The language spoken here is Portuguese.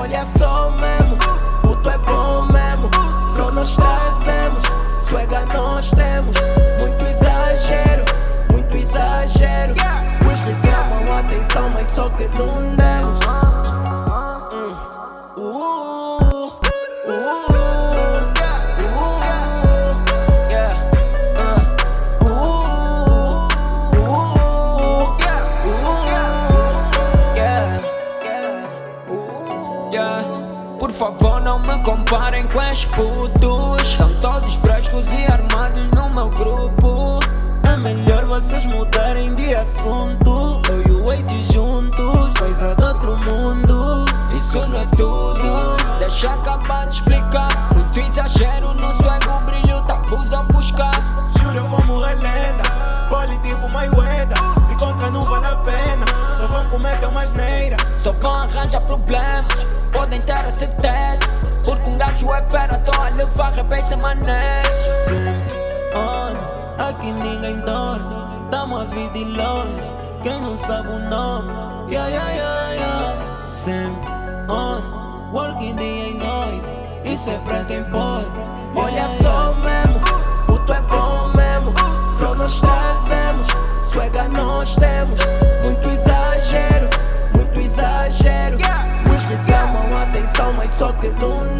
Olha só mesmo, puto é bom mesmo. Flow nós trazemos, suega nós temos. Muito exagero, muito exagero. Os que chamam atenção, mas só que não demos. Favor, não me comparem com esses putos. São todos frescos e armados no meu grupo. É melhor vocês mudarem de assunto. Eu e o Wade juntos, coisa do outro mundo. Isso não é tudo. Deixa acabar de explicar. Muito exagero no swag, o brilho tá vos a ofuscar. Juro, eu vou morrer lenda. Poli tipo Mayweather. E contra não vale a pena. Só vão cometer uma asneira. Só vão arranjar problemas. Podem ter a certeza. Porque um gajo é fera, tô a levar sem maneira. Sempre on, aqui ninguém dorme. Tamo a vida e longe. Quem não sabe o nome, yeah, yeah, yeah, yeah. Sempre on, working dia e noite. Isso é pra quem pode. Olha só muito exagero. Os